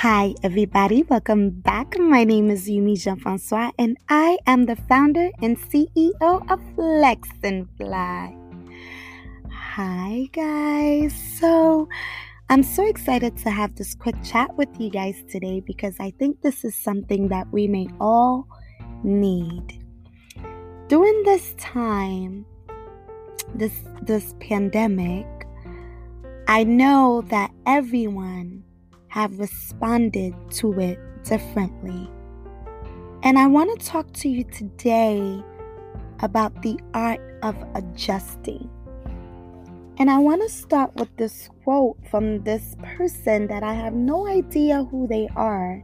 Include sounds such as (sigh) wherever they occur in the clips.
Hi, everybody. Welcome back. My name is Yumi Jean Francois, and I am the founder and CEO of Flex and Fly. Hi, guys. So, I'm so excited to have this quick chat with you guys today because I think this is something that we may all need. During this time, this this pandemic, I know that everyone have responded to it differently. And I want to talk to you today about the art of adjusting. And I want to start with this quote from this person that I have no idea who they are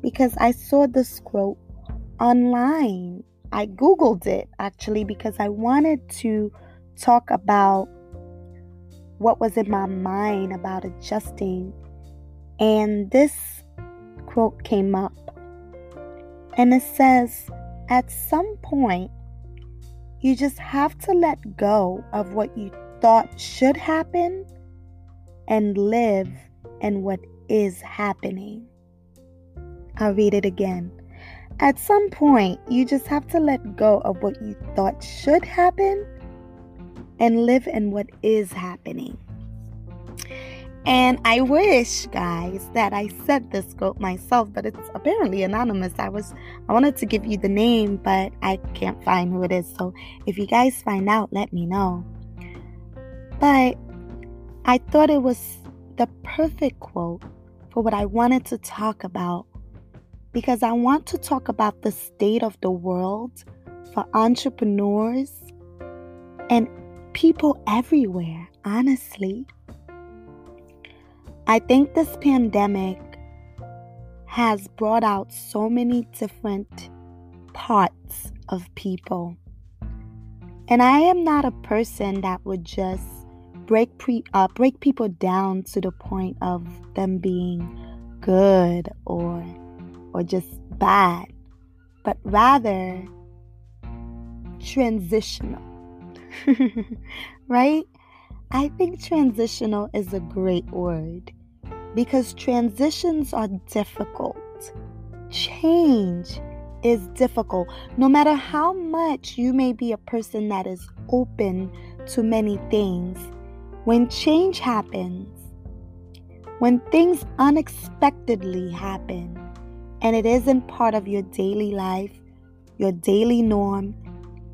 because I saw this quote online. I Googled it actually because I wanted to talk about what was in my mind about adjusting. And this quote came up. And it says, At some point, you just have to let go of what you thought should happen and live in what is happening. I'll read it again. At some point, you just have to let go of what you thought should happen and live in what is happening. And I wish, guys, that I said this quote myself, but it's apparently anonymous. I was I wanted to give you the name, but I can't find who it is. So if you guys find out, let me know. But I thought it was the perfect quote for what I wanted to talk about because I want to talk about the state of the world for entrepreneurs and people everywhere, honestly. I think this pandemic has brought out so many different parts of people. And I am not a person that would just break pre uh, break people down to the point of them being good or or just bad, but rather transitional. (laughs) right? I think transitional is a great word because transitions are difficult. Change is difficult. No matter how much you may be a person that is open to many things, when change happens, when things unexpectedly happen, and it isn't part of your daily life, your daily norm,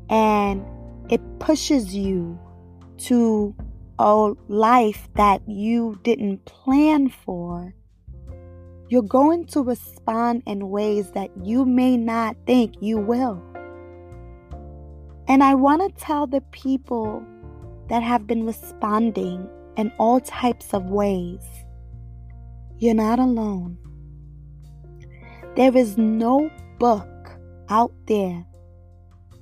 and it pushes you to a life that you didn't plan for, you're going to respond in ways that you may not think you will. And I want to tell the people that have been responding in all types of ways you're not alone. There is no book out there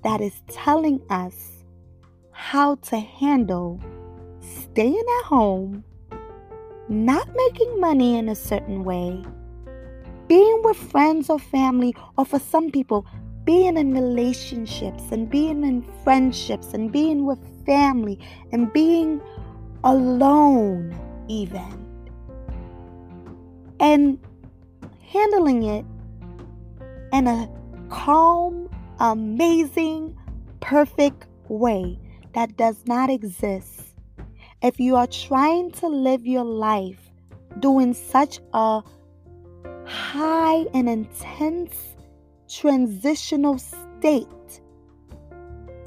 that is telling us how to handle staying at home, not making money in a certain way, being with friends or family, or for some people, being in relationships and being in friendships and being with family and being alone, even. And handling it in a calm, amazing, perfect way that does not exist if you are trying to live your life doing such a high and intense transitional state,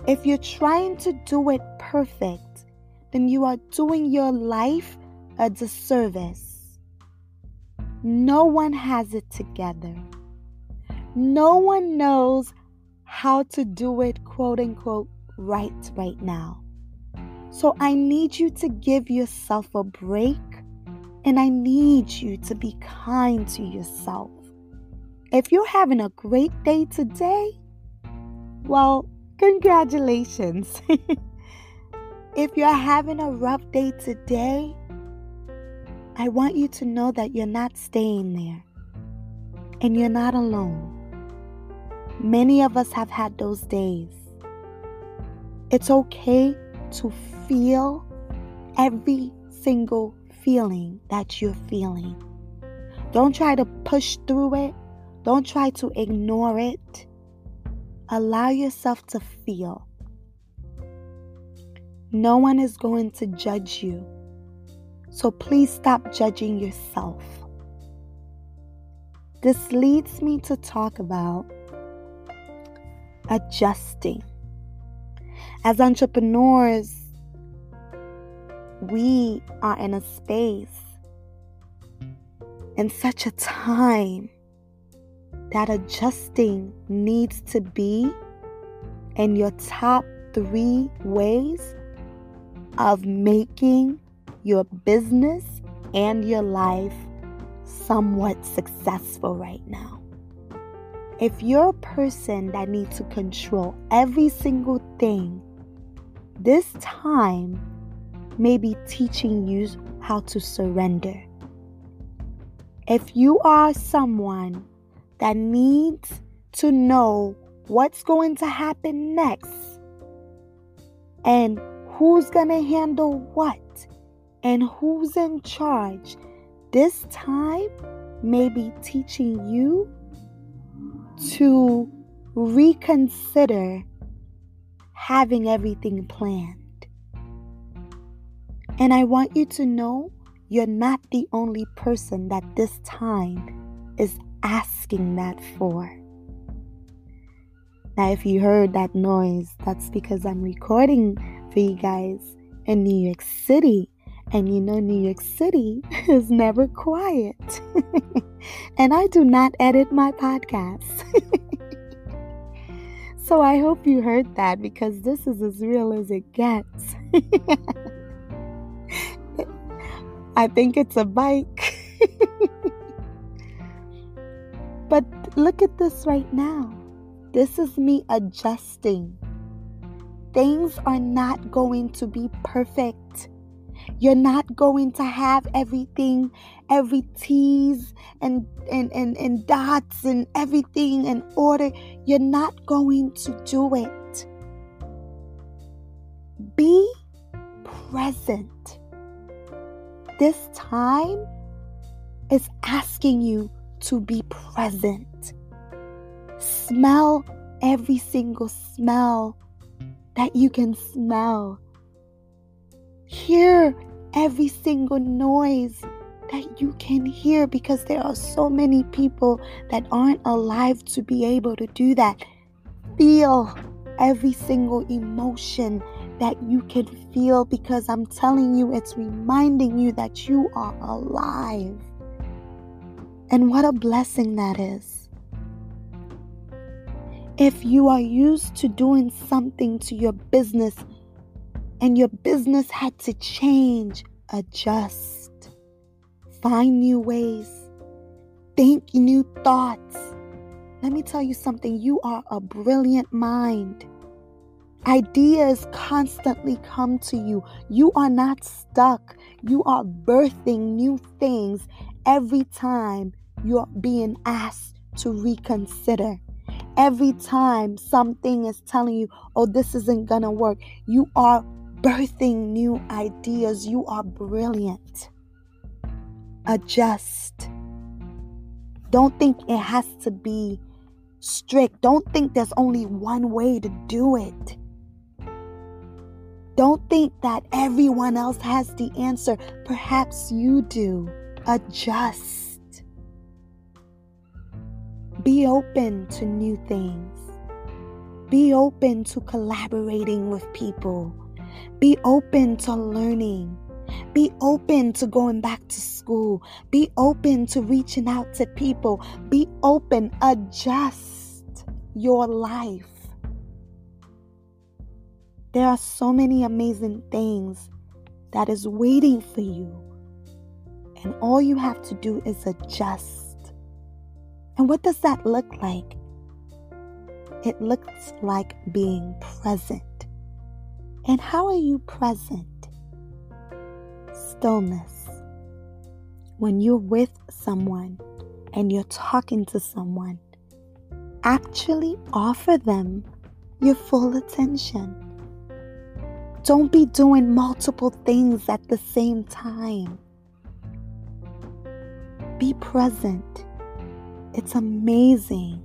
if you're trying to do it perfect, then you are doing your life a disservice. No one has it together. No one knows how to do it, quote unquote, right right now. So I need you to give yourself a break and I need you to be kind to yourself. If you're having a great day today, well, congratulations. (laughs) if you're having a rough day today, I want you to know that you're not staying there and you're not alone. Many of us have had those days. It's okay to feel every single feeling that you're feeling. Don't try to push through it. Don't try to ignore it. Allow yourself to feel. No one is going to judge you. So please stop judging yourself. This leads me to talk about adjusting. As entrepreneurs, we are in a space in such a time that adjusting needs to be in your top three ways of making your business and your life somewhat successful right now. If you're a person that needs to control every single thing, this time may be teaching you how to surrender. If you are someone that needs to know what's going to happen next and who's going to handle what and who's in charge, this time may be teaching you to reconsider having everything planned. And I want you to know you're not the only person that this time is asking that for. Now, if you heard that noise, that's because I'm recording for you guys in New York City. And you know, New York City (laughs) is never quiet. (laughs) and I do not edit my podcasts. (laughs) so I hope you heard that because this is as real as it gets. (laughs) I think it's a bike. (laughs) but look at this right now. This is me adjusting. Things are not going to be perfect. You're not going to have everything, every T's and, and, and, and dots and everything in order. You're not going to do it. Be present this time is asking you to be present. Smell every single smell that you can smell. Hear every single noise that you can hear because there are so many people that aren't alive to be able to do that. Feel every single emotion that you can feel because I'm telling you, it's reminding you that you are alive. And what a blessing that is. If you are used to doing something to your business and your business had to change, adjust, find new ways, think new thoughts. Let me tell you something you are a brilliant mind. Ideas constantly come to you. You are not stuck. You are birthing new things every time you're being asked to reconsider. Every time something is telling you, oh, this isn't going to work, you are birthing new ideas. You are brilliant. Adjust. Don't think it has to be strict. Don't think there's only one way to do it. Don't think that everyone else has the answer. Perhaps you do. Adjust. Be open to new things. Be open to collaborating with people. Be open to learning. Be open to going back to school. Be open to reaching out to people. Be open. Adjust your life. There are so many amazing things that is waiting for you. And all you have to do is adjust. And what does that look like? It looks like being present. And how are you present? Stillness. When you're with someone and you're talking to someone, actually offer them your full attention. Don't be doing multiple things at the same time. Be present. It's amazing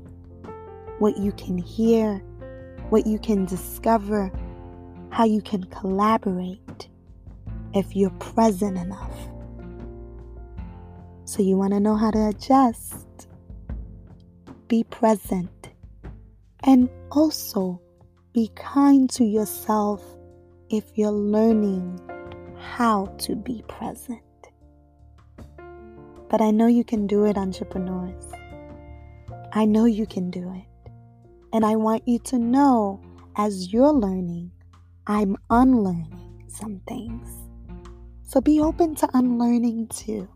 what you can hear, what you can discover, how you can collaborate if you're present enough. So, you want to know how to adjust? Be present. And also be kind to yourself if you're learning how to be present. But I know you can do it, entrepreneurs. I know you can do it. And I want you to know as you're learning, I'm unlearning some things. So be open to unlearning too.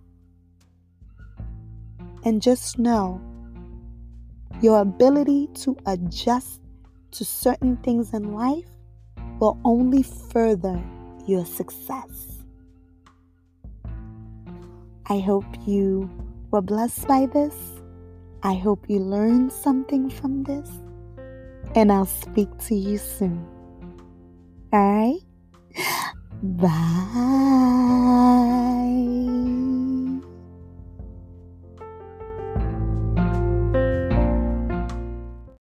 And just know your ability to adjust to certain things in life will only further your success. I hope you were blessed by this. I hope you learned something from this. And I'll speak to you soon. All right? Bye.